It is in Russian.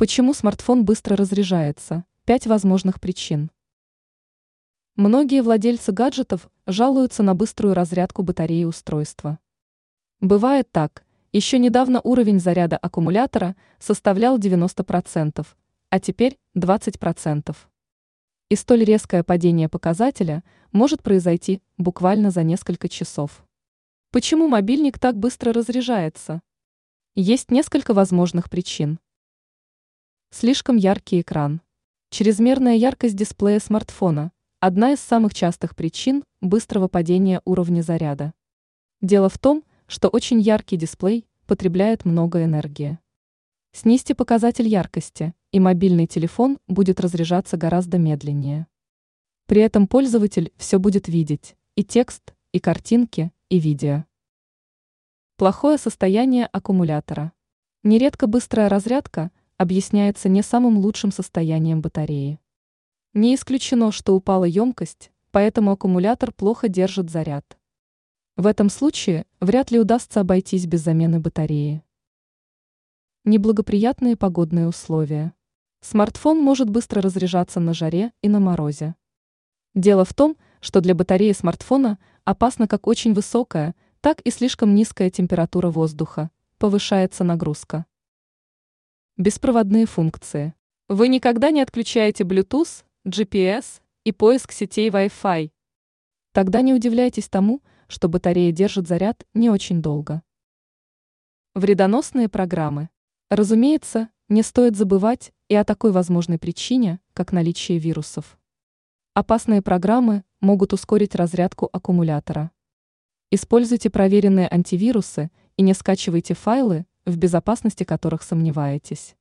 Почему смартфон быстро разряжается? Пять возможных причин. Многие владельцы гаджетов жалуются на быструю разрядку батареи устройства. Бывает так, еще недавно уровень заряда аккумулятора составлял 90%, а теперь 20%. И столь резкое падение показателя может произойти буквально за несколько часов. Почему мобильник так быстро разряжается? Есть несколько возможных причин. Слишком яркий экран. Чрезмерная яркость дисплея смартфона – одна из самых частых причин быстрого падения уровня заряда. Дело в том, что очень яркий дисплей потребляет много энергии. Снизьте показатель яркости, и мобильный телефон будет разряжаться гораздо медленнее. При этом пользователь все будет видеть – и текст, и картинки, и видео. Плохое состояние аккумулятора. Нередко быстрая разрядка – объясняется не самым лучшим состоянием батареи. Не исключено, что упала емкость, поэтому аккумулятор плохо держит заряд. В этом случае вряд ли удастся обойтись без замены батареи. Неблагоприятные погодные условия. Смартфон может быстро разряжаться на жаре и на морозе. Дело в том, что для батареи смартфона опасно как очень высокая, так и слишком низкая температура воздуха, повышается нагрузка. Беспроводные функции. Вы никогда не отключаете Bluetooth, GPS и поиск сетей Wi-Fi. Тогда не удивляйтесь тому, что батарея держит заряд не очень долго. Вредоносные программы. Разумеется, не стоит забывать и о такой возможной причине, как наличие вирусов. Опасные программы могут ускорить разрядку аккумулятора. Используйте проверенные антивирусы и не скачивайте файлы, в безопасности которых сомневаетесь.